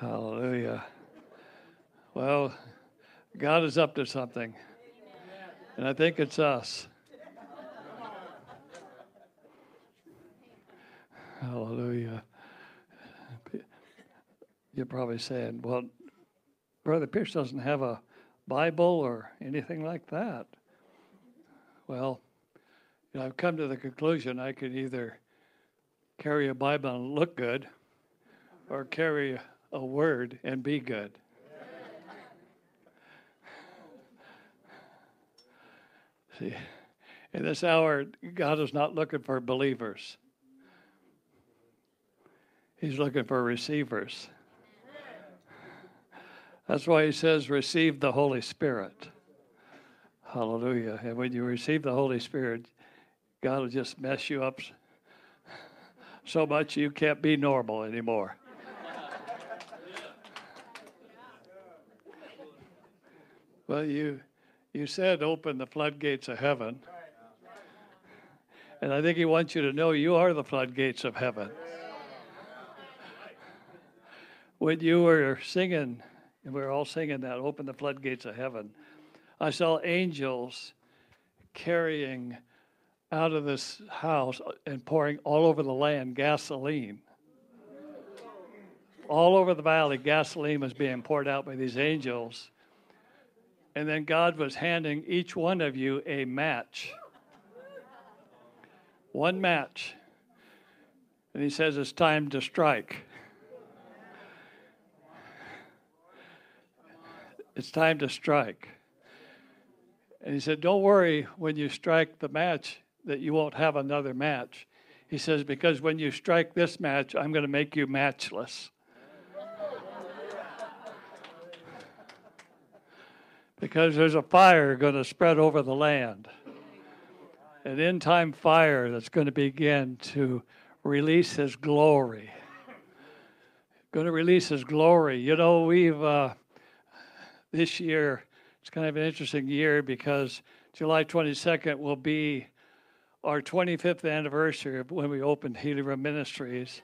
Hallelujah. Well, God is up to something, and I think it's us. Hallelujah. You're probably saying, well, Brother Pierce doesn't have a Bible or anything like that. Well, you know, I've come to the conclusion I could either carry a Bible and look good or carry a word and be good. See, in this hour, God is not looking for believers, He's looking for receivers. That's why He says, receive the Holy Spirit. Hallelujah. And when you receive the Holy Spirit, God will just mess you up so much you can't be normal anymore. Well, you you said open the floodgates of heaven. And I think he wants you to know you are the floodgates of heaven. When you were singing, and we were all singing that, open the floodgates of heaven, I saw angels carrying out of this house and pouring all over the land gasoline. All over the valley, gasoline was being poured out by these angels. And then God was handing each one of you a match. One match. And He says, It's time to strike. It's time to strike. And He said, Don't worry when you strike the match that you won't have another match. He says, Because when you strike this match, I'm going to make you matchless. Because there's a fire going to spread over the land. An end time fire that's going to begin to release His glory. Going to release His glory. You know, we've, uh, this year, it's kind of an interesting year because July 22nd will be our 25th anniversary of when we opened Room Ministries.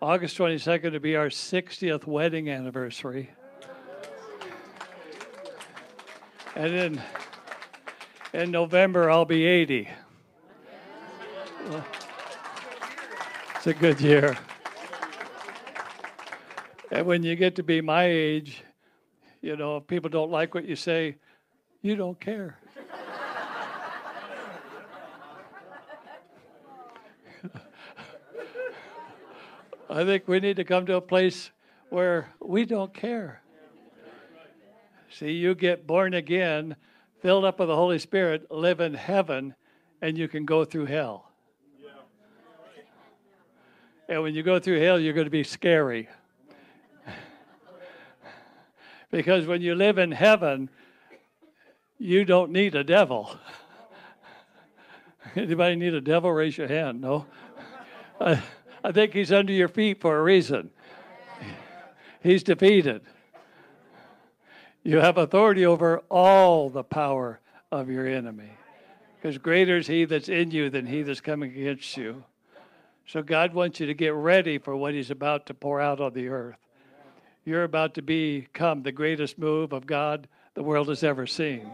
August 22nd will be our 60th wedding anniversary. And in, in November, I'll be 80. It's a good year. And when you get to be my age, you know, if people don't like what you say, you don't care. I think we need to come to a place where we don't care. See, you get born again, filled up with the Holy Spirit, live in heaven, and you can go through hell. And when you go through hell, you're going to be scary. because when you live in heaven, you don't need a devil. Anybody need a devil? Raise your hand. No? I, I think he's under your feet for a reason. He's defeated. You have authority over all the power of your enemy. Because greater is he that's in you than he that's coming against you. So God wants you to get ready for what he's about to pour out on the earth. You're about to become the greatest move of God the world has ever seen.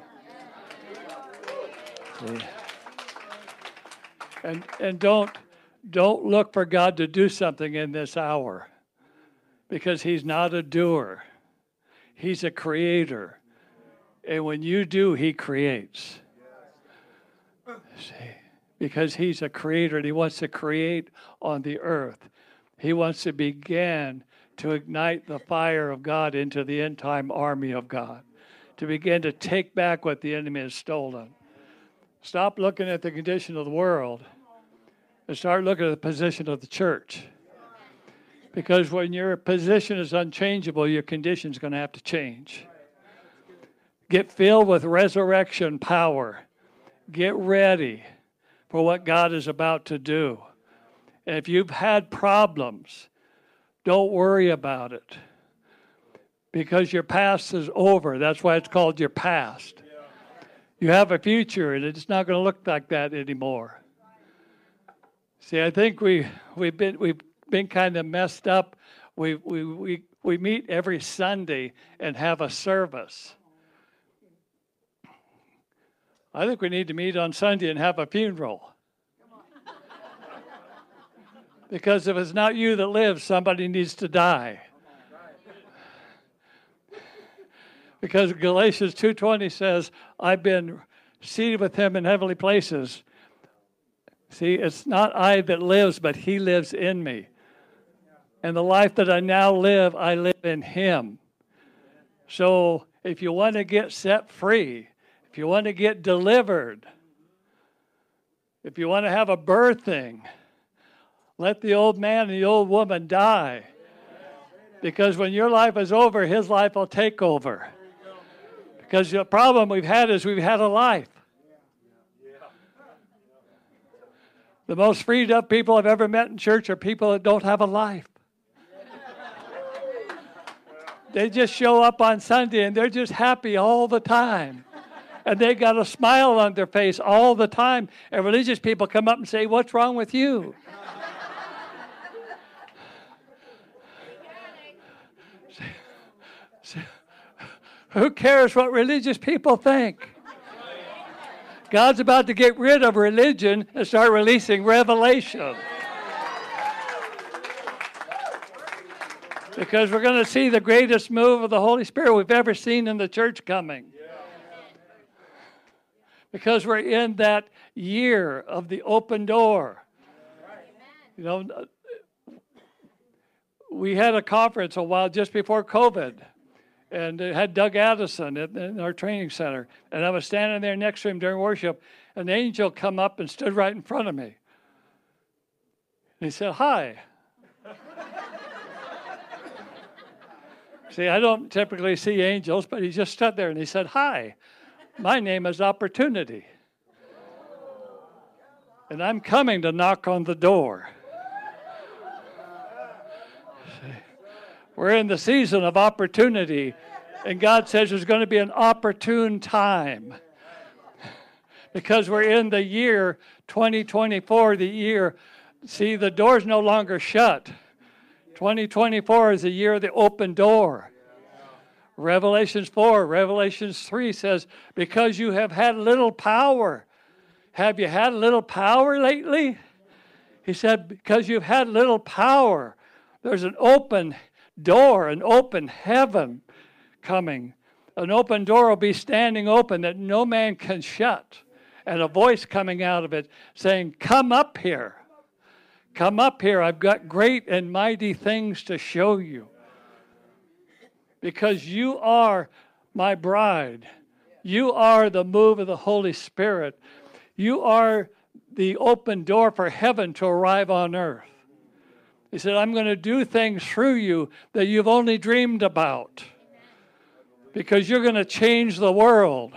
And, and don't, don't look for God to do something in this hour because he's not a doer. He's a creator. And when you do, He creates. See? Because He's a creator and He wants to create on the earth. He wants to begin to ignite the fire of God into the end time army of God, to begin to take back what the enemy has stolen. Stop looking at the condition of the world and start looking at the position of the church. Because when your position is unchangeable, your condition is going to have to change. Get filled with resurrection power. Get ready for what God is about to do. And if you've had problems, don't worry about it. Because your past is over. That's why it's called your past. You have a future, and it's not going to look like that anymore. See, I think we, we've, been, we've been kind of messed up We, we, we, we meet every Sunday and have a service. I think we need to meet on Sunday and have a funeral. Because if it's not you that lives, somebody needs to die. Because Galatians 2:20 says, "I've been seated with him in heavenly places." See, it's not I that lives, but he lives in me. And the life that I now live, I live in him. So, if you want to get set free, if you want to get delivered, if you want to have a birthing, let the old man and the old woman die. Because when your life is over, his life will take over. Because the problem we've had is we've had a life. The most freed up people I've ever met in church are people that don't have a life. They just show up on Sunday and they're just happy all the time. And they got a smile on their face all the time. And religious people come up and say, What's wrong with you? Who cares what religious people think? God's about to get rid of religion and start releasing revelation. Because we're going to see the greatest move of the Holy Spirit we've ever seen in the church coming. Because we're in that year of the open door. You know, we had a conference a while just before COVID and it had Doug Addison in our training center. And I was standing there next to him during worship. And an angel come up and stood right in front of me. And he said, Hi. See, I don't typically see angels, but he just stood there and he said, Hi. My name is Opportunity. And I'm coming to knock on the door. We're in the season of opportunity, and God says there's going to be an opportune time because we're in the year 2024, the year. See, the door's no longer shut. 2024 is the year of the open door. Revelations 4, Revelations 3 says, Because you have had little power. Have you had little power lately? He said, Because you've had little power. There's an open door, an open heaven coming. An open door will be standing open that no man can shut. And a voice coming out of it saying, Come up here. Come up here. I've got great and mighty things to show you. Because you are my bride. You are the move of the Holy Spirit. You are the open door for heaven to arrive on earth. He said, I'm going to do things through you that you've only dreamed about because you're going to change the world.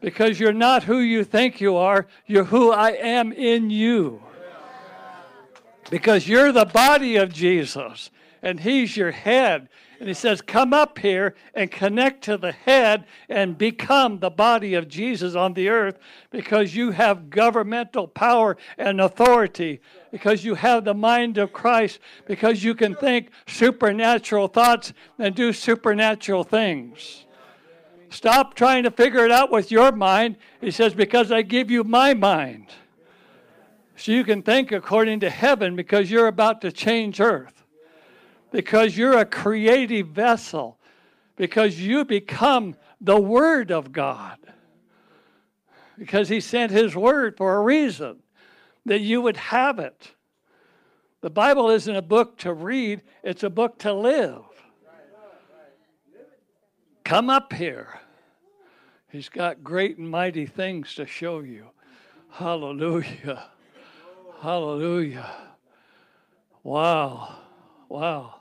Because you're not who you think you are, you're who I am in you. Because you're the body of Jesus and He's your head. And he says, Come up here and connect to the head and become the body of Jesus on the earth because you have governmental power and authority, because you have the mind of Christ, because you can think supernatural thoughts and do supernatural things. Stop trying to figure it out with your mind. He says, Because I give you my mind. So you can think according to heaven because you're about to change earth because you're a creative vessel, because you become the Word of God. Because He sent His Word for a reason, that you would have it. The Bible isn't a book to read, it's a book to live. Come up here. He's got great and mighty things to show you. Hallelujah. Hallelujah. Wow. Wow.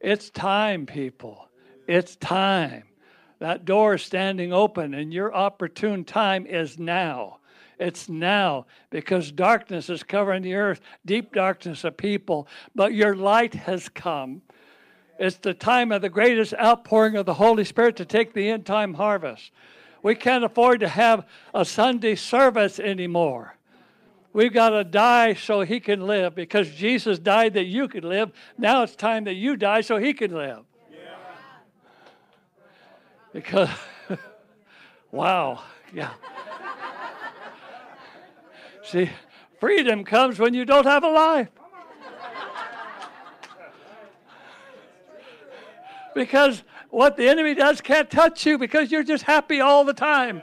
It's time, people. It's time. That door is standing open, and your opportune time is now. It's now because darkness is covering the earth, deep darkness of people, but your light has come. It's the time of the greatest outpouring of the Holy Spirit to take the end time harvest. We can't afford to have a Sunday service anymore. We've got to die so he can live because Jesus died that you could live. Now it's time that you die so he can live. Because, wow, yeah. See, freedom comes when you don't have a life. because what the enemy does can't touch you because you're just happy all the time.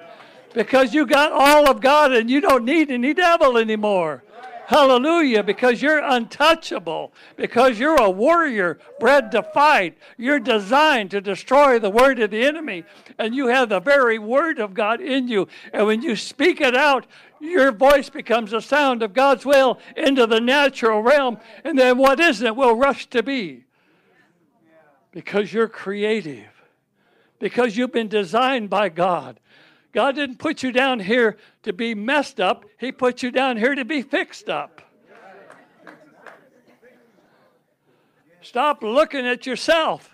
Because you got all of God and you don't need any devil anymore. Hallelujah. Because you're untouchable. Because you're a warrior bred to fight. You're designed to destroy the word of the enemy. And you have the very word of God in you. And when you speak it out, your voice becomes a sound of God's will into the natural realm. And then what isn't it will rush to be. Because you're creative. Because you've been designed by God. God didn't put you down here to be messed up, He put you down here to be fixed up. Stop looking at yourself.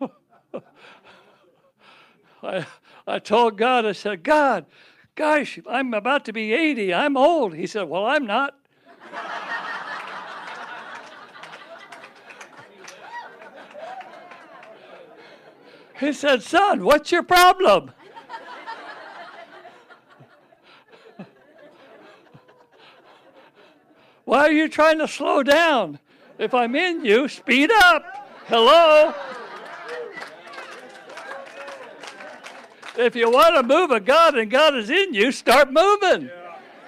I, I told God, I said, God, gosh, I'm about to be 80. I'm old. He said, Well, I'm not. He said, Son, what's your problem? Why are you trying to slow down? If I'm in you, speed up. Hello? If you want to move a God and God is in you, start moving.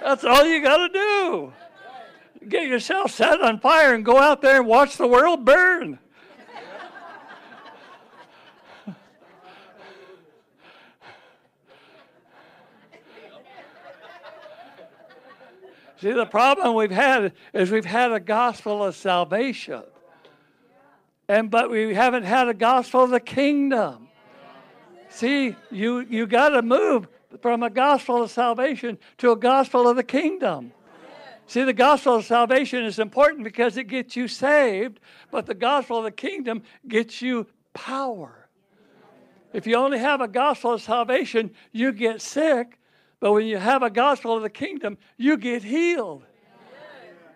That's all you got to do. Get yourself set on fire and go out there and watch the world burn. See, the problem we've had is we've had a gospel of salvation. And but we haven't had a gospel of the kingdom. See, you, you got to move from a gospel of salvation to a gospel of the kingdom. See, the gospel of salvation is important because it gets you saved, but the gospel of the kingdom gets you power. If you only have a gospel of salvation, you get sick, but when you have a gospel of the kingdom, you get healed.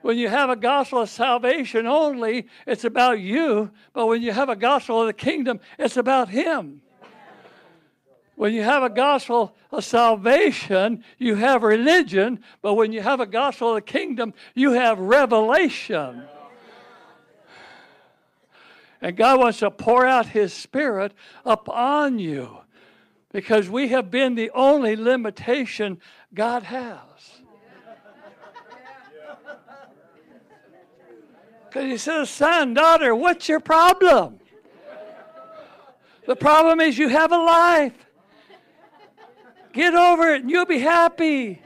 When you have a gospel of salvation only, it's about you, but when you have a gospel of the kingdom, it's about Him. When you have a gospel of salvation, you have religion, but when you have a gospel of the kingdom, you have revelation. And God wants to pour out His Spirit upon you because we have been the only limitation God has. Because He says, son, daughter, what's your problem? The problem is you have a life. Get over it and you'll be happy.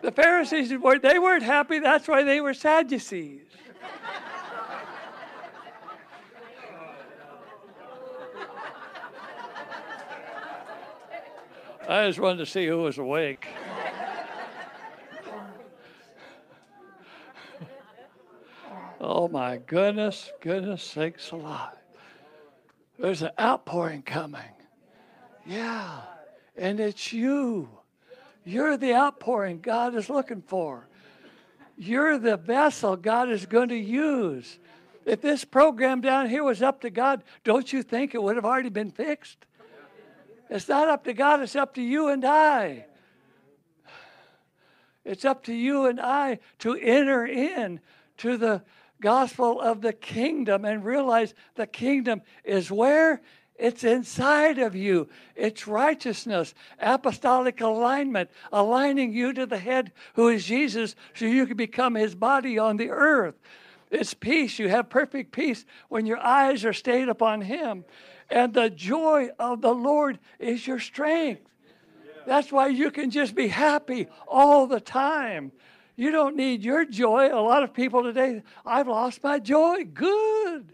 The Pharisees they weren't happy, that's why they were Sadducees. I just wanted to see who was awake. oh my goodness, goodness sakes alive. There's an outpouring coming. Yeah, and it's you. You're the outpouring God is looking for. You're the vessel God is going to use. If this program down here was up to God, don't you think it would have already been fixed? It's not up to God, it's up to you and I. It's up to you and I to enter in to the gospel of the kingdom and realize the kingdom is where it's inside of you. It's righteousness, apostolic alignment, aligning you to the head who is Jesus so you can become his body on the earth. It's peace. You have perfect peace when your eyes are stayed upon him. And the joy of the Lord is your strength. That's why you can just be happy all the time. You don't need your joy. A lot of people today, I've lost my joy. Good.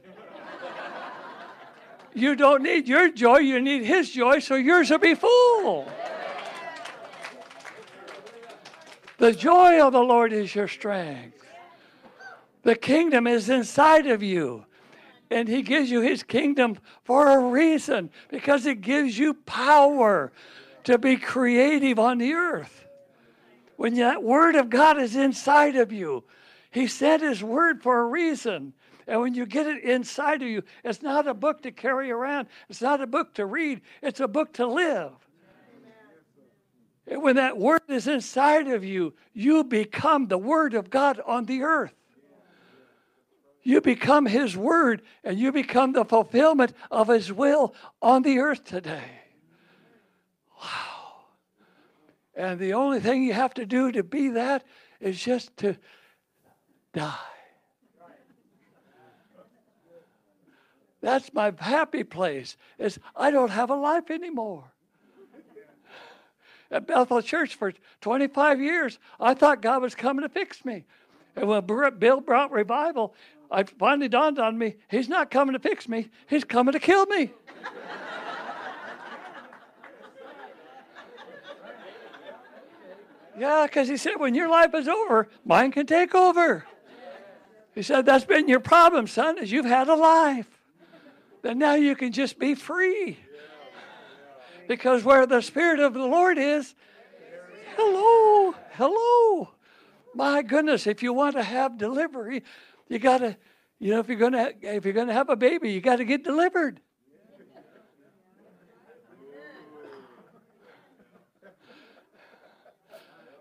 You don't need your joy, you need His joy, so yours will be full. The joy of the Lord is your strength. The kingdom is inside of you. And he gives you his kingdom for a reason because it gives you power to be creative on the earth. When that word of God is inside of you, he sent his word for a reason. And when you get it inside of you, it's not a book to carry around, it's not a book to read, it's a book to live. And when that word is inside of you, you become the word of God on the earth. You become his word and you become the fulfillment of his will on the earth today. Wow. And the only thing you have to do to be that is just to die. That's my happy place. Is I don't have a life anymore. At Bethel Church for 25 years, I thought God was coming to fix me. And when Bill brought revival, I finally dawned on me, he's not coming to fix me, he's coming to kill me. yeah, because he said, when your life is over, mine can take over. He said, that's been your problem, son, is you've had a life then now you can just be free. Because where the Spirit of the Lord is, hello, hello. My goodness, if you want to have delivery, you got to, you know, if you're gonna if you're gonna have a baby, you got to get delivered.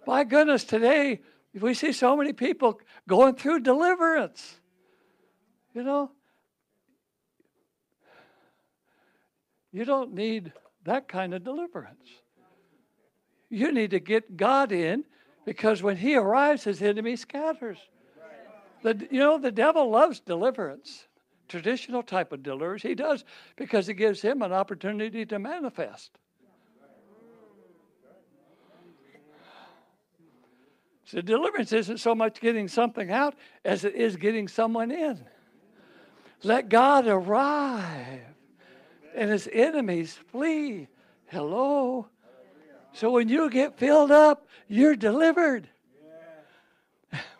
My goodness, today we see so many people going through deliverance. You know, You don't need that kind of deliverance. You need to get God in because when He arrives, His enemy scatters. The, you know, the devil loves deliverance, traditional type of deliverance. He does because it gives him an opportunity to manifest. So deliverance isn't so much getting something out as it is getting someone in. Let God arrive and his enemies flee. Hello. So when you get filled up, you're delivered.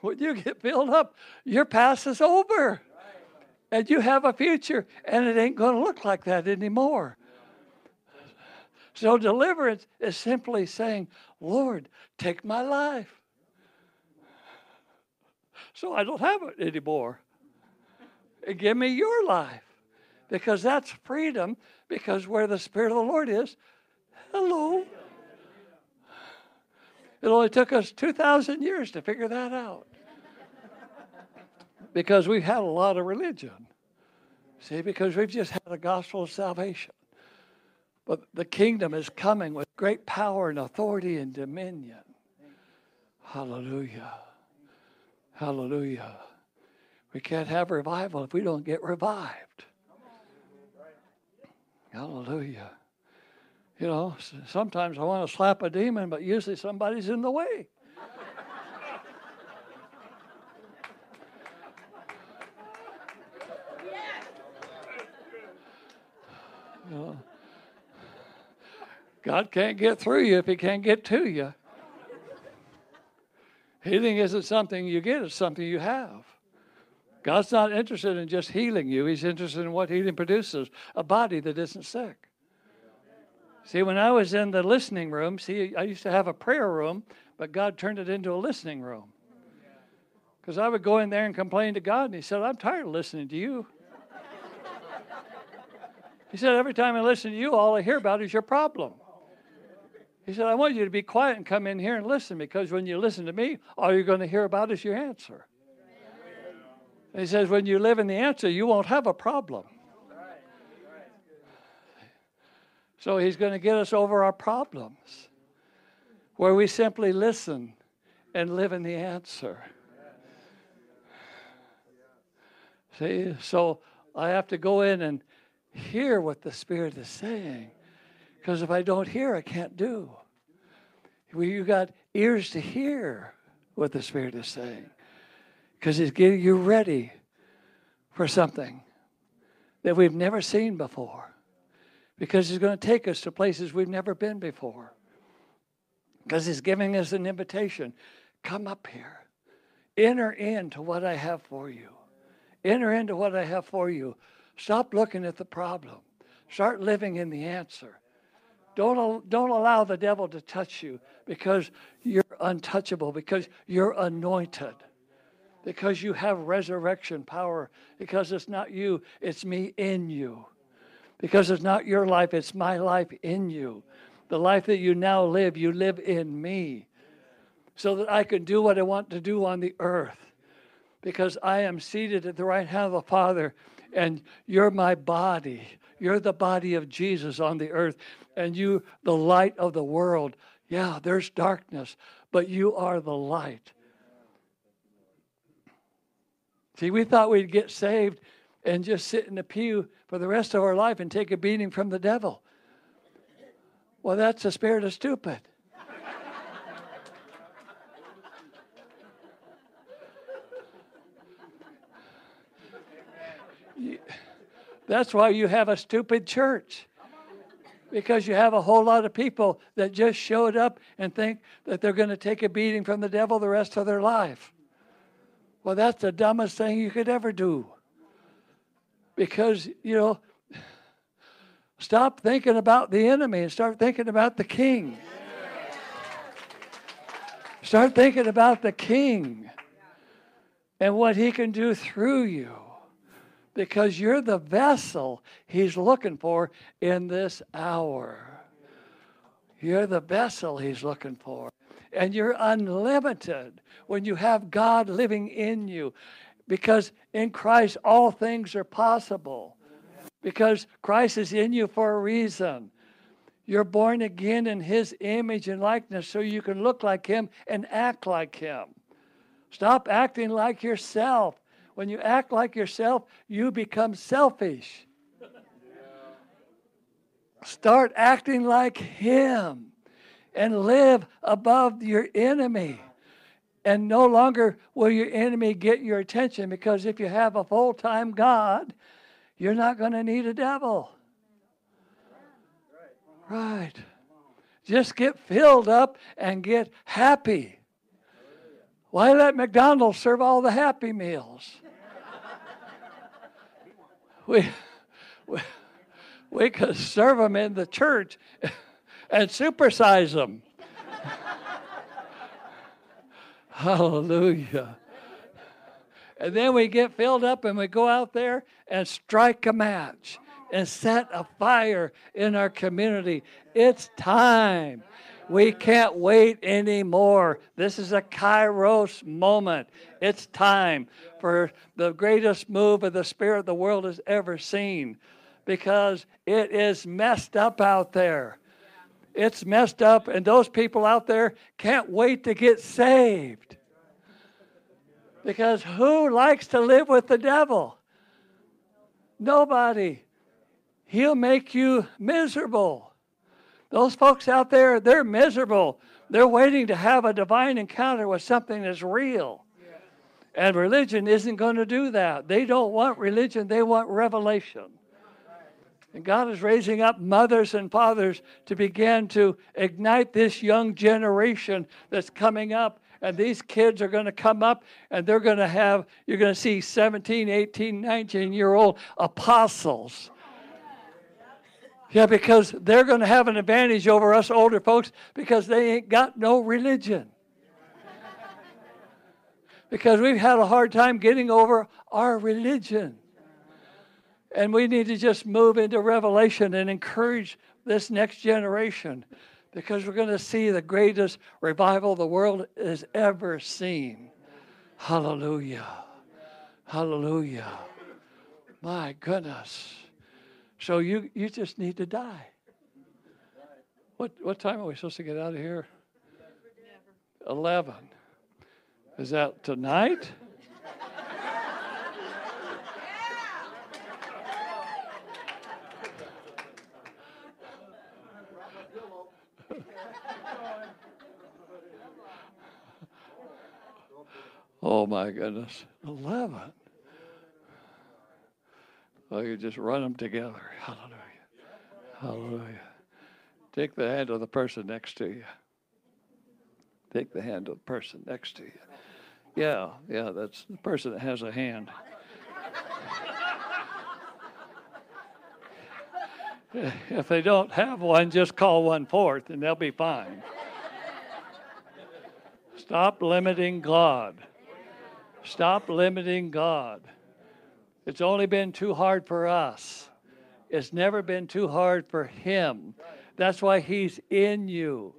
When you get filled up, your past is over. And you have a future, and it ain't going to look like that anymore. So deliverance is simply saying, Lord, take my life. So I don't have it anymore. And give me your life because that's freedom. Because where the Spirit of the Lord is, hello. It only took us 2,000 years to figure that out. Because we've had a lot of religion. See, because we've just had a gospel of salvation. But the kingdom is coming with great power and authority and dominion. Hallelujah. Hallelujah. We can't have revival if we don't get revived. Hallelujah. You know, sometimes I want to slap a demon, but usually somebody's in the way. God can't get through you if He can't get to you. Healing isn't something you get, it's something you have. God's not interested in just healing you, He's interested in what healing produces a body that isn't sick. See, when I was in the listening room, see, I used to have a prayer room, but God turned it into a listening room. Because I would go in there and complain to God, and He said, I'm tired of listening to you. He said, Every time I listen to you, all I hear about is your problem. He said, I want you to be quiet and come in here and listen because when you listen to me, all you're going to hear about is your answer. He says, when you live in the answer, you won't have a problem. So he's going to get us over our problems where we simply listen and live in the answer. See, so I have to go in and hear what the Spirit is saying. Because if I don't hear, I can't do. Well, you got ears to hear what the Spirit is saying because He's getting you ready for something that we've never seen before. Because He's going to take us to places we've never been before. Because He's giving us an invitation come up here, enter into what I have for you. Enter into what I have for you. Stop looking at the problem. Start living in the answer. Don't, don't allow the devil to touch you because you're untouchable, because you're anointed, because you have resurrection power, because it's not you, it's me in you. Because it's not your life, it's my life in you. The life that you now live, you live in me. So that I can do what I want to do on the earth. Because I am seated at the right hand of the Father, and you're my body. You're the body of Jesus on the earth and you the light of the world. Yeah, there's darkness, but you are the light. See, we thought we'd get saved and just sit in the pew for the rest of our life and take a beating from the devil. Well, that's the spirit of stupid. That's why you have a stupid church because you have a whole lot of people that just showed up and think that they're going to take a beating from the devil the rest of their life. Well, that's the dumbest thing you could ever do. Because, you know, stop thinking about the enemy and start thinking about the king. Start thinking about the king and what he can do through you because you're the vessel he's looking for in this hour. You're the vessel he's looking for. And you're unlimited when you have God living in you because in Christ all things are possible. Because Christ is in you for a reason. You're born again in his image and likeness so you can look like him and act like him. Stop acting like yourself when you act like yourself, you become selfish. Start acting like Him and live above your enemy. And no longer will your enemy get your attention because if you have a full time God, you're not going to need a devil. Right. Just get filled up and get happy. Why let McDonald's serve all the happy meals? We, we, we could serve them in the church and supersize them. Hallelujah. And then we get filled up and we go out there and strike a match and set a fire in our community. It's time. We can't wait anymore. This is a kairos moment. It's time for the greatest move of the Spirit the world has ever seen because it is messed up out there. It's messed up, and those people out there can't wait to get saved. Because who likes to live with the devil? Nobody. He'll make you miserable. Those folks out there, they're miserable. They're waiting to have a divine encounter with something that's real. And religion isn't going to do that. They don't want religion, they want revelation. And God is raising up mothers and fathers to begin to ignite this young generation that's coming up. And these kids are going to come up and they're going to have, you're going to see 17, 18, 19 year old apostles yeah, because they're going to have an advantage over us older folks because they ain't got no religion. because we've had a hard time getting over our religion. And we need to just move into revelation and encourage this next generation because we're going to see the greatest revival the world has ever seen. Hallelujah. Hallelujah. My goodness. So you, you just need to die. What, what time are we supposed to get out of here? 11. Is that tonight? oh my goodness. 11. Well, you just run them together. Hallelujah. Hallelujah. Take the hand of the person next to you. Take the hand of the person next to you. Yeah, yeah, that's the person that has a hand. if they don't have one, just call one forth and they'll be fine. Stop limiting God. Stop limiting God. It's only been too hard for us. It's never been too hard for Him. That's why He's in you.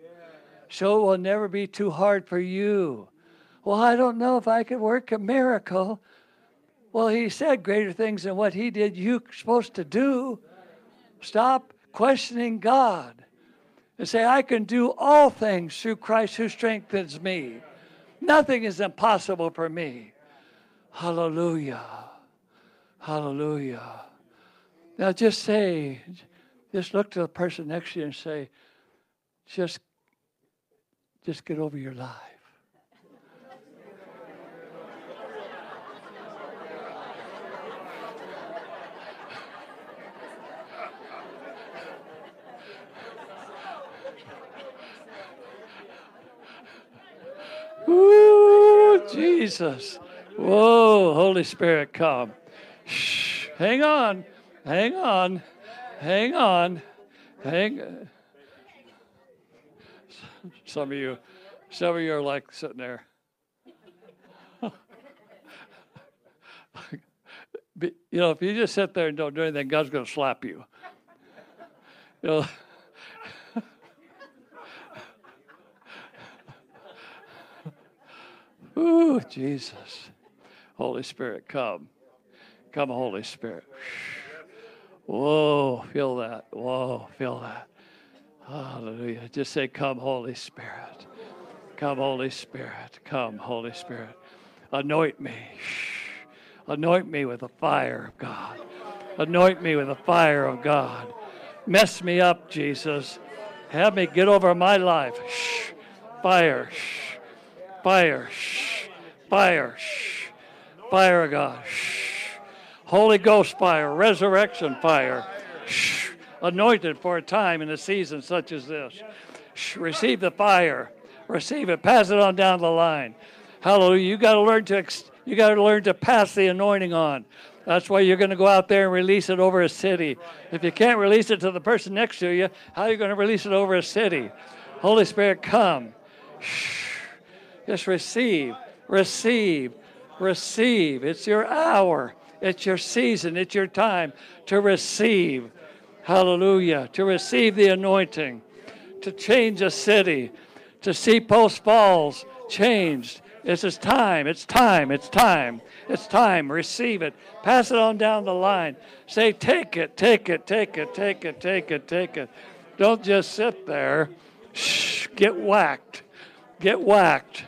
So it will never be too hard for you. Well, I don't know if I could work a miracle. Well, He said greater things than what He did, you're supposed to do. Stop questioning God and say, I can do all things through Christ who strengthens me. Nothing is impossible for me. Hallelujah. Hallelujah. Now just say, just look to the person next to you and say, just, just get over your life. Ooh, Jesus. Whoa, Holy Spirit, come. Hang on, hang on, hang on, hang. Some of you, some of you are like sitting there. you know, if you just sit there and don't do anything, God's going to slap you. You know. Ooh, Jesus. Holy Spirit, come. Come, Holy Spirit. Whoa, feel that. Whoa, feel that. Hallelujah. Just say, Come, Holy Spirit. Come, Holy Spirit. Come, Holy Spirit. Anoint me. Anoint me with the fire of God. Anoint me with the fire of God. Mess me up, Jesus. Have me get over my life. Shh. Fire. Shh. Fire. Shh. Fire. Shh. Fire of God. Shh. Holy Ghost fire, resurrection fire. Shh. Anointed for a time in a season such as this. Shh. Receive the fire. Receive it. Pass it on down the line. Hallelujah. You got to learn to you got to learn to pass the anointing on. That's why you're going to go out there and release it over a city. If you can't release it to the person next to you, how are you going to release it over a city? Holy Spirit, come. Shh. Just receive, receive, receive. It's your hour, it's your season, it's your time to receive. Hallelujah. To receive the anointing, to change a city, to see Post Falls changed. It's just time, it's time, it's time, it's time. Receive it. Pass it on down the line. Say, take it, take it, take it, take it, take it, take it. Don't just sit there. Shh, get whacked. Get whacked.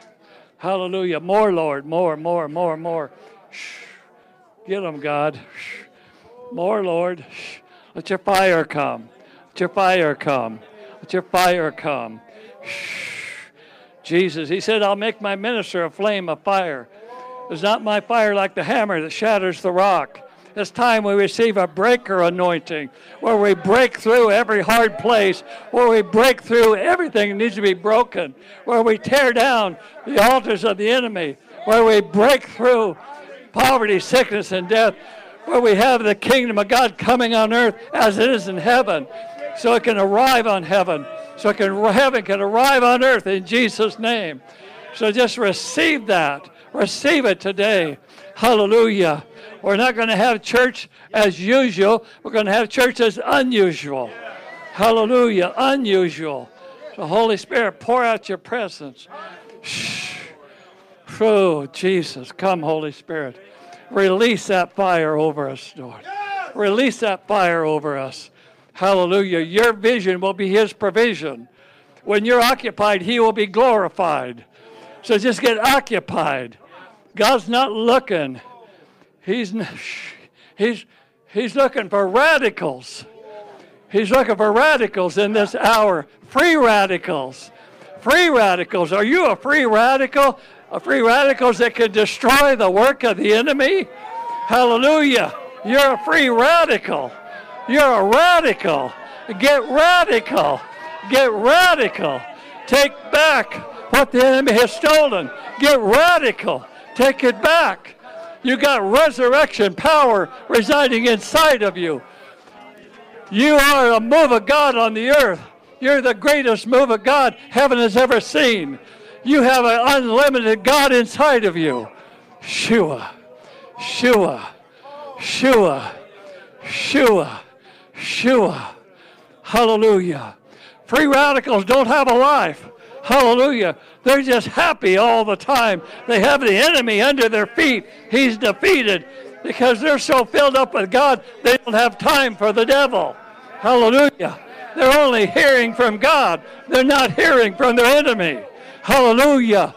Hallelujah. More, Lord. More, more, more, more. Shh. Get them, God. More, Lord. Let your fire come. Let your fire come. Let your fire come. Jesus, He said, I'll make my minister a flame of fire. It's not my fire like the hammer that shatters the rock. It's time we receive a breaker anointing where we break through every hard place, where we break through everything that needs to be broken, where we tear down the altars of the enemy, where we break through poverty, sickness, and death, where we have the kingdom of God coming on earth as it is in heaven, so it can arrive on heaven, so it can, heaven can arrive on earth in Jesus' name. So just receive that. Receive it today. Hallelujah. We're not going to have church as usual. We're going to have church as unusual. Hallelujah. Unusual. So, Holy Spirit, pour out your presence. Shh. Oh, Jesus. Come, Holy Spirit. Release that fire over us, Lord. Release that fire over us. Hallelujah. Your vision will be His provision. When you're occupied, He will be glorified. So just get occupied. God's not looking He's, he's, he's looking for radicals. He's looking for radicals in this hour. Free radicals. Free radicals. Are you a free radical? Free radicals that can destroy the work of the enemy? Hallelujah. You're a free radical. You're a radical. Get radical. Get radical. Take back what the enemy has stolen. Get radical. Take it back. You got resurrection power residing inside of you. You are a move of God on the earth. You're the greatest move of God heaven has ever seen. You have an unlimited God inside of you. Shua, Shua, Shua, Shua, Shua. Hallelujah. Free radicals don't have a life. Hallelujah. They're just happy all the time. They have the enemy under their feet. He's defeated because they're so filled up with God, they don't have time for the devil. Hallelujah. They're only hearing from God, they're not hearing from their enemy. Hallelujah.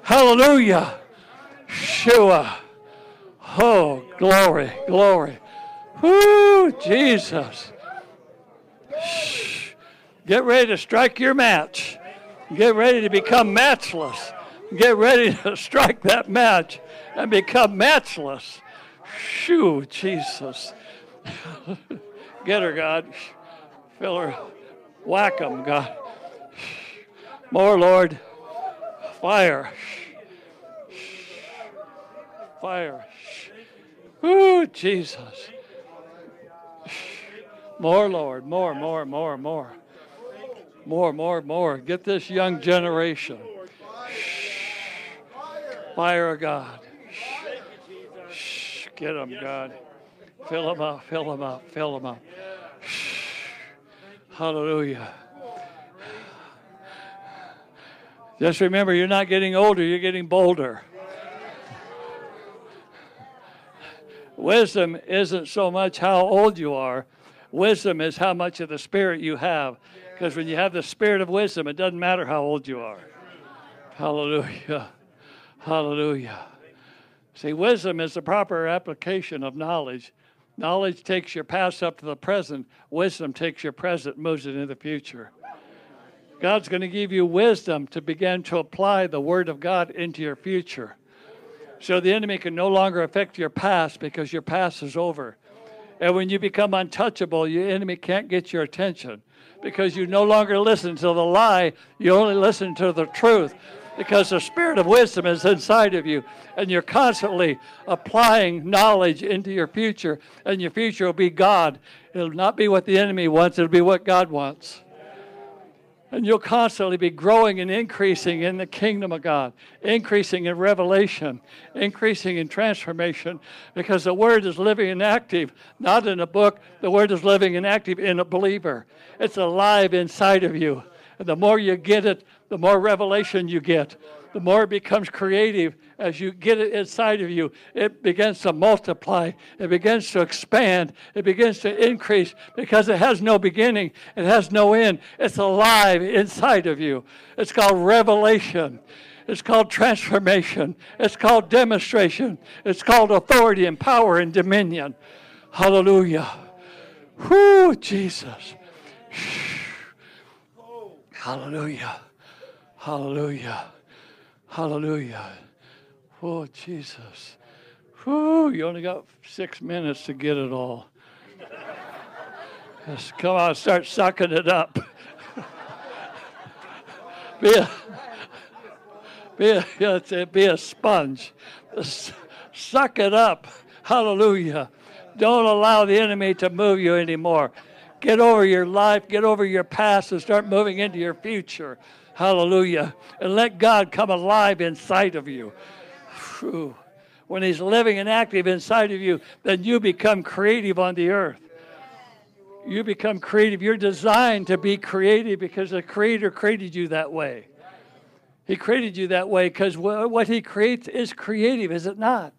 Hallelujah. Shua. Oh, glory, glory. Whoo, Jesus. Shh. Get ready to strike your match. Get ready to become matchless. Get ready to strike that match and become matchless. Shoo, Jesus. Get her, God. Fill her. Whack them, God. More, Lord. Fire. Fire. Ooh, Jesus. More, Lord. More, more, more, more. More, more, more. Get this young generation. Fire of God. Get them, God. Fill them up, fill them up, fill them up. Hallelujah. Just remember, you're not getting older, you're getting bolder. Wisdom isn't so much how old you are, wisdom is how much of the Spirit you have. Because when you have the Spirit of wisdom, it doesn't matter how old you are. Hallelujah. Hallelujah. See, wisdom is the proper application of knowledge. Knowledge takes your past up to the present. Wisdom takes your present, moves it into the future. God's going to give you wisdom to begin to apply the Word of God into your future. So the enemy can no longer affect your past because your past is over. And when you become untouchable, your enemy can't get your attention because you no longer listen to the lie, you only listen to the truth because the spirit of wisdom is inside of you and you're constantly applying knowledge into your future and your future will be god it'll not be what the enemy wants it'll be what god wants and you'll constantly be growing and increasing in the kingdom of God, increasing in revelation, increasing in transformation, because the Word is living and active, not in a book. The Word is living and active in a believer. It's alive inside of you. And the more you get it, the more revelation you get, the more it becomes creative as you get it inside of you. It begins to multiply, it begins to expand, it begins to increase because it has no beginning, it has no end. It's alive inside of you. It's called revelation. It's called transformation. It's called demonstration. It's called authority and power and dominion. Hallelujah. Whoo, Jesus. Hallelujah. Hallelujah. Hallelujah. Oh, Jesus. Whew, you only got six minutes to get it all. Just come on, start sucking it up. be a, be a, be a sponge. Suck it up. Hallelujah. Don't allow the enemy to move you anymore. Get over your life, get over your past, and start moving into your future. Hallelujah. And let God come alive inside of you. Whew. When He's living and active inside of you, then you become creative on the earth. You become creative. You're designed to be creative because the Creator created you that way. He created you that way because what He creates is creative, is it not?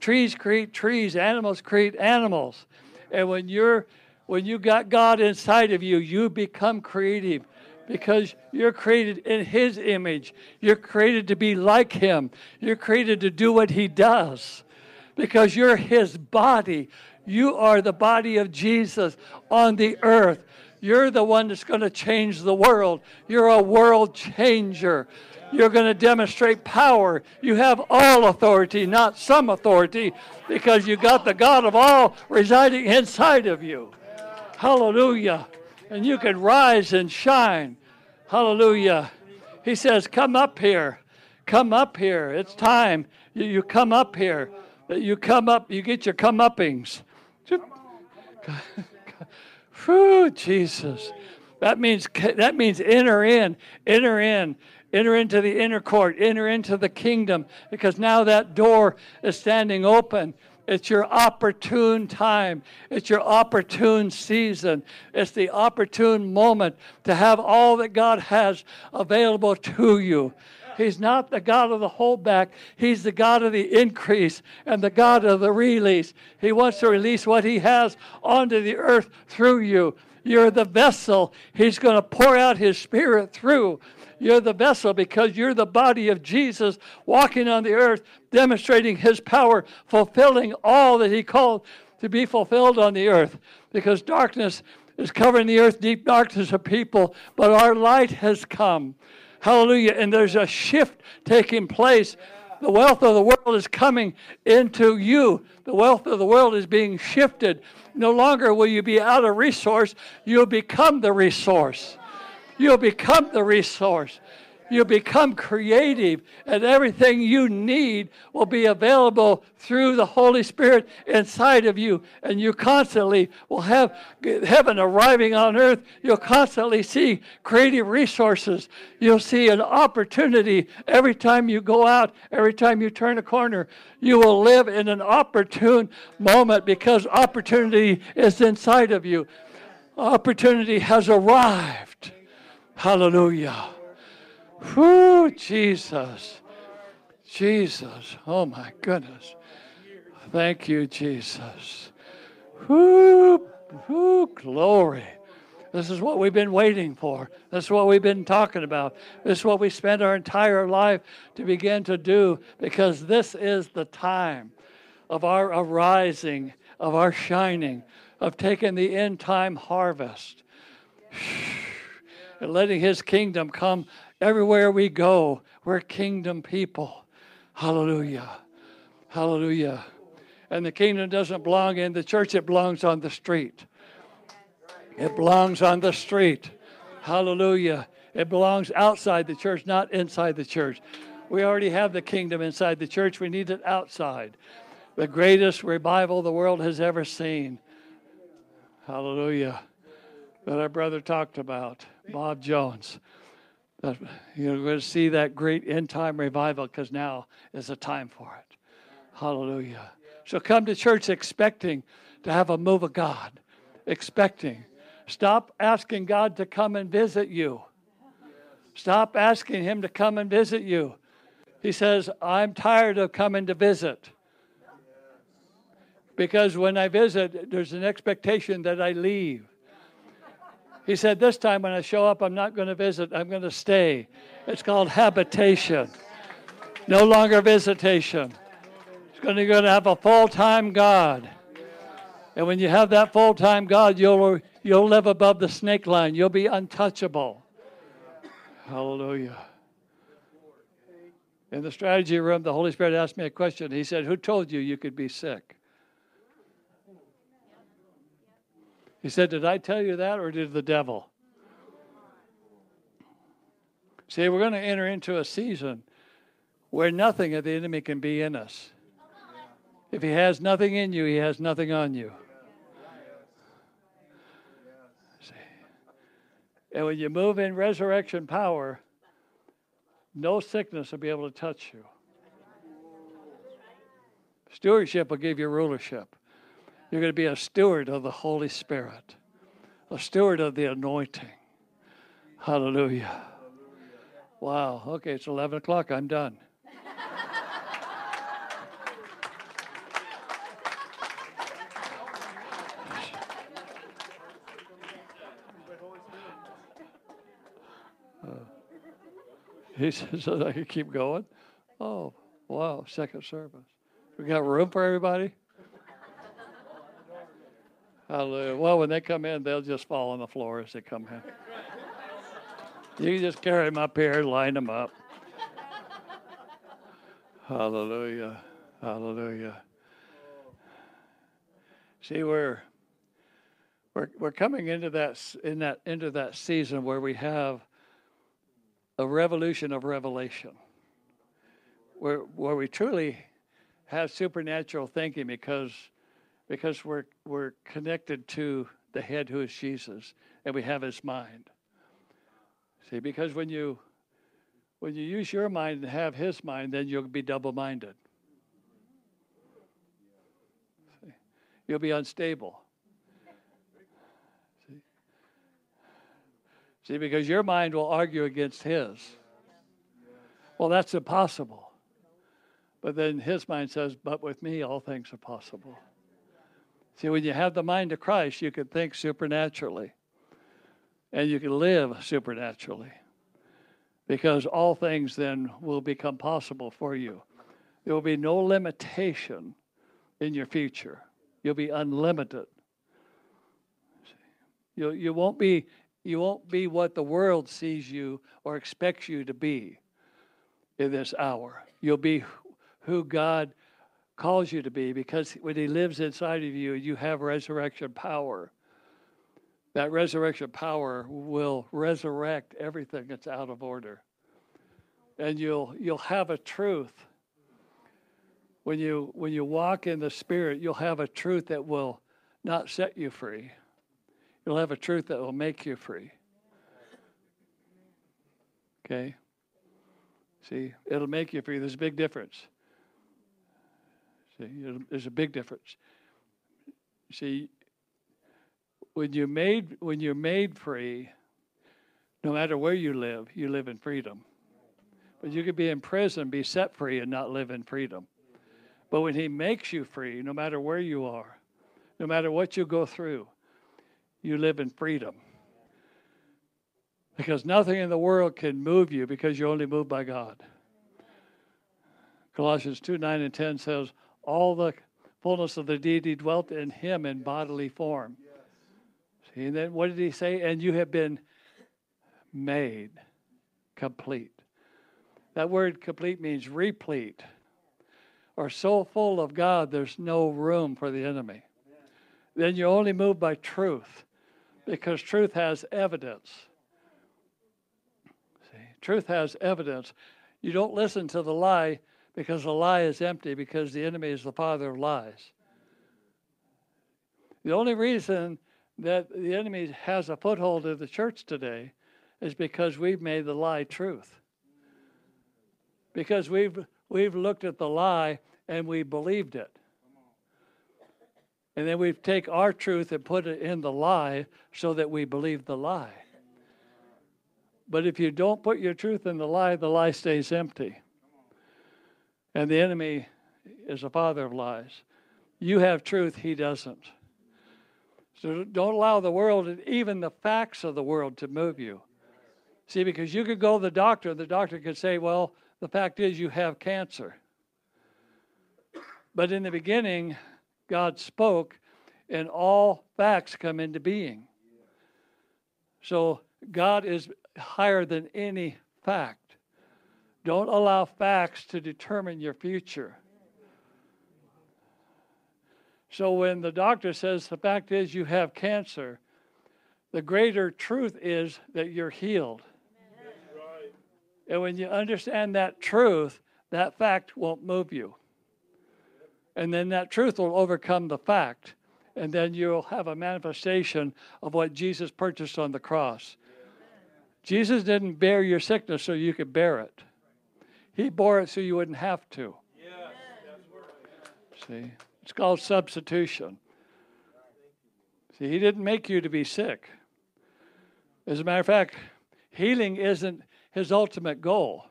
Trees create trees, animals create animals. And when you're when you got God inside of you, you become creative because you're created in His image. You're created to be like Him. You're created to do what He does because you're His body. You are the body of Jesus on the earth. You're the one that's going to change the world. You're a world changer. You're going to demonstrate power. You have all authority, not some authority, because you got the God of all residing inside of you. Hallelujah. And you can rise and shine. Hallelujah. He says, Come up here. Come up here. It's time. You, you come up here. You come up, you get your come uppings. Whew, Jesus. That means that means enter in, enter in, enter into the inner court, enter into the kingdom, because now that door is standing open. It's your opportune time. It's your opportune season. It's the opportune moment to have all that God has available to you. He's not the God of the holdback. He's the God of the increase and the God of the release. He wants to release what He has onto the earth through you. You're the vessel He's going to pour out His Spirit through. You're the vessel because you're the body of Jesus walking on the earth, demonstrating His power, fulfilling all that He called to be fulfilled on the earth. Because darkness is covering the earth, deep darkness of people, but our light has come. Hallelujah. And there's a shift taking place. The wealth of the world is coming into you. The wealth of the world is being shifted. No longer will you be out of resource, you'll become the resource. You'll become the resource. You'll become creative, and everything you need will be available through the Holy Spirit inside of you. And you constantly will have heaven arriving on earth. You'll constantly see creative resources. You'll see an opportunity every time you go out, every time you turn a corner. You will live in an opportune moment because opportunity is inside of you. Opportunity has arrived. Hallelujah. Whoo, Jesus. Jesus. Oh my goodness. Thank you, Jesus. Whoo, whoo, glory. This is what we've been waiting for. This is what we've been talking about. This is what we spent our entire life to begin to do because this is the time of our arising, of our shining, of taking the end time harvest and letting His kingdom come Everywhere we go, we're kingdom people. Hallelujah. Hallelujah. And the kingdom doesn't belong in the church, it belongs on the street. It belongs on the street. Hallelujah. It belongs outside the church, not inside the church. We already have the kingdom inside the church, we need it outside. The greatest revival the world has ever seen. Hallelujah. That our brother talked about, Bob Jones That you're going to see that great end time revival because now is the time for it. Hallelujah. So come to church expecting to have a move of God, expecting. Stop asking God to come and visit you. Stop asking Him to come and visit you. He says, I'm tired of coming to visit. Because when I visit, there's an expectation that I leave. He said, This time when I show up, I'm not going to visit, I'm going to stay. It's called habitation, no longer visitation. It's going to, going to have a full time God. And when you have that full time God, you'll, you'll live above the snake line, you'll be untouchable. Hallelujah. In the strategy room, the Holy Spirit asked me a question. He said, Who told you you could be sick? He said, Did I tell you that or did the devil? See, we're going to enter into a season where nothing of the enemy can be in us. If he has nothing in you, he has nothing on you. See? And when you move in resurrection power, no sickness will be able to touch you. Stewardship will give you rulership. You're going to be a steward of the Holy Spirit, a steward of the anointing. Hallelujah. Wow. Okay, it's 11 o'clock. I'm done. Uh, he says I can keep going. Oh, wow, second service. We got room for everybody? Hallelujah. Well, when they come in, they'll just fall on the floor as they come in. You just carry them up here, line them up. Hallelujah. Hallelujah. See, we're we're we're coming into that in that into that season where we have a revolution of revelation, where where we truly have supernatural thinking because because we're we're connected to the head who is Jesus, and we have his mind. See, because when you when you use your mind and have his mind, then you'll be double-minded. You'll be unstable. See? See, because your mind will argue against his. Well, that's impossible. But then his mind says, But with me, all things are possible. See, when you have the mind of Christ, you can think supernaturally and you can live supernaturally because all things then will become possible for you. There will be no limitation in your future, you'll be unlimited. You, you, won't be, you won't be what the world sees you or expects you to be in this hour. You'll be who God calls you to be because when He lives inside of you, you have resurrection power. That resurrection power will resurrect everything that's out of order. And you'll, you'll have a truth. When you, when you walk in the Spirit, you'll have a truth that will not set you free. You'll have a truth that will make you free. Okay? See, it'll make you free. There's a big difference. See, there's a big difference. See, when you're made when you're made free, no matter where you live, you live in freedom. But you could be in prison, be set free, and not live in freedom. But when He makes you free, no matter where you are, no matter what you go through, you live in freedom. Because nothing in the world can move you because you're only moved by God. Colossians 2 9 and 10 says, all the fullness of the deity dwelt in him in bodily form. See, and then what did he say? And you have been made complete. That word complete means replete or so full of God there's no room for the enemy. Then you only move by truth because truth has evidence. See, truth has evidence. You don't listen to the lie because the lie is empty because the enemy is the father of lies. The only reason that the enemy has a foothold in the church today is because we've made the lie truth. Because we've we've looked at the lie and we believed it. And then we take our truth and put it in the lie so that we believe the lie. But if you don't put your truth in the lie, the lie stays empty. And the enemy is a father of lies. You have truth, he doesn't. So don't allow the world even the facts of the world to move you. See, because you could go to the doctor, and the doctor could say, Well, the fact is you have cancer. But in the beginning, God spoke, and all facts come into being. So God is higher than any fact. Don't allow facts to determine your future. So when the doctor says the fact is you have cancer, the greater truth is that you're healed. And when you understand that truth, that fact won't move you. And then that truth will overcome the fact. And then you'll have a manifestation of what Jesus purchased on the cross. Jesus didn't bear your sickness so you could bear it. He bore it so you wouldn't have to. See, it's called substitution. See, He didn't make you to be sick. As a matter of fact, healing isn't His ultimate goal.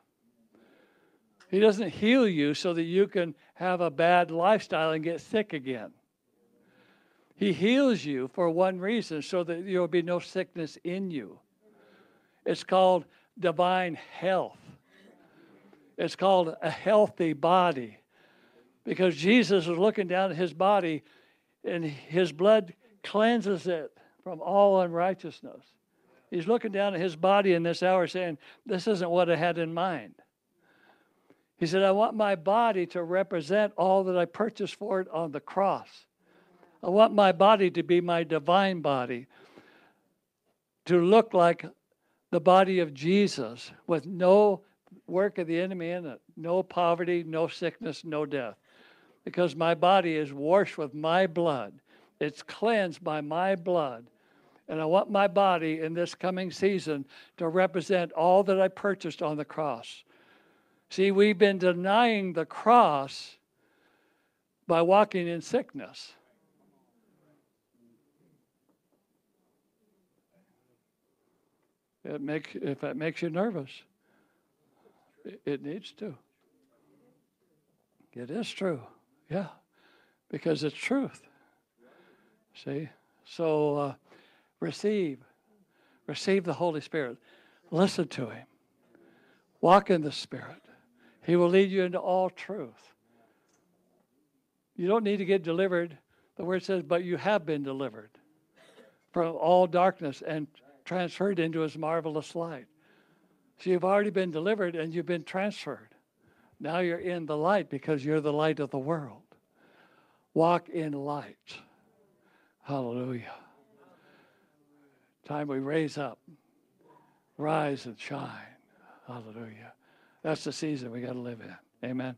He doesn't heal you so that you can have a bad lifestyle and get sick again. He heals you for one reason so that there will be no sickness in you. It's called divine health. It's called a healthy body because Jesus is looking down at his body and his blood cleanses it from all unrighteousness. He's looking down at his body in this hour saying, This isn't what I had in mind. He said, I want my body to represent all that I purchased for it on the cross. I want my body to be my divine body, to look like the body of Jesus with no work of the enemy in it. No poverty, no sickness, no death. Because my body is washed with my blood. It's cleansed by my blood. And I want my body in this coming season to represent all that I purchased on the cross. See, we've been denying the cross by walking in sickness. It make, if that makes you nervous, it needs to. It is true, yeah, because it's truth. See? So uh, receive, receive the Holy Spirit. Listen to Him. Walk in the Spirit. He will lead you into all truth. You don't need to get delivered. The word says, but you have been delivered from all darkness and transferred into his marvelous light. So you've already been delivered and you've been transferred. Now you're in the light because you're the light of the world. Walk in light. Hallelujah. Time we raise up, rise and shine. Hallelujah. That's the season we got to live in. Amen.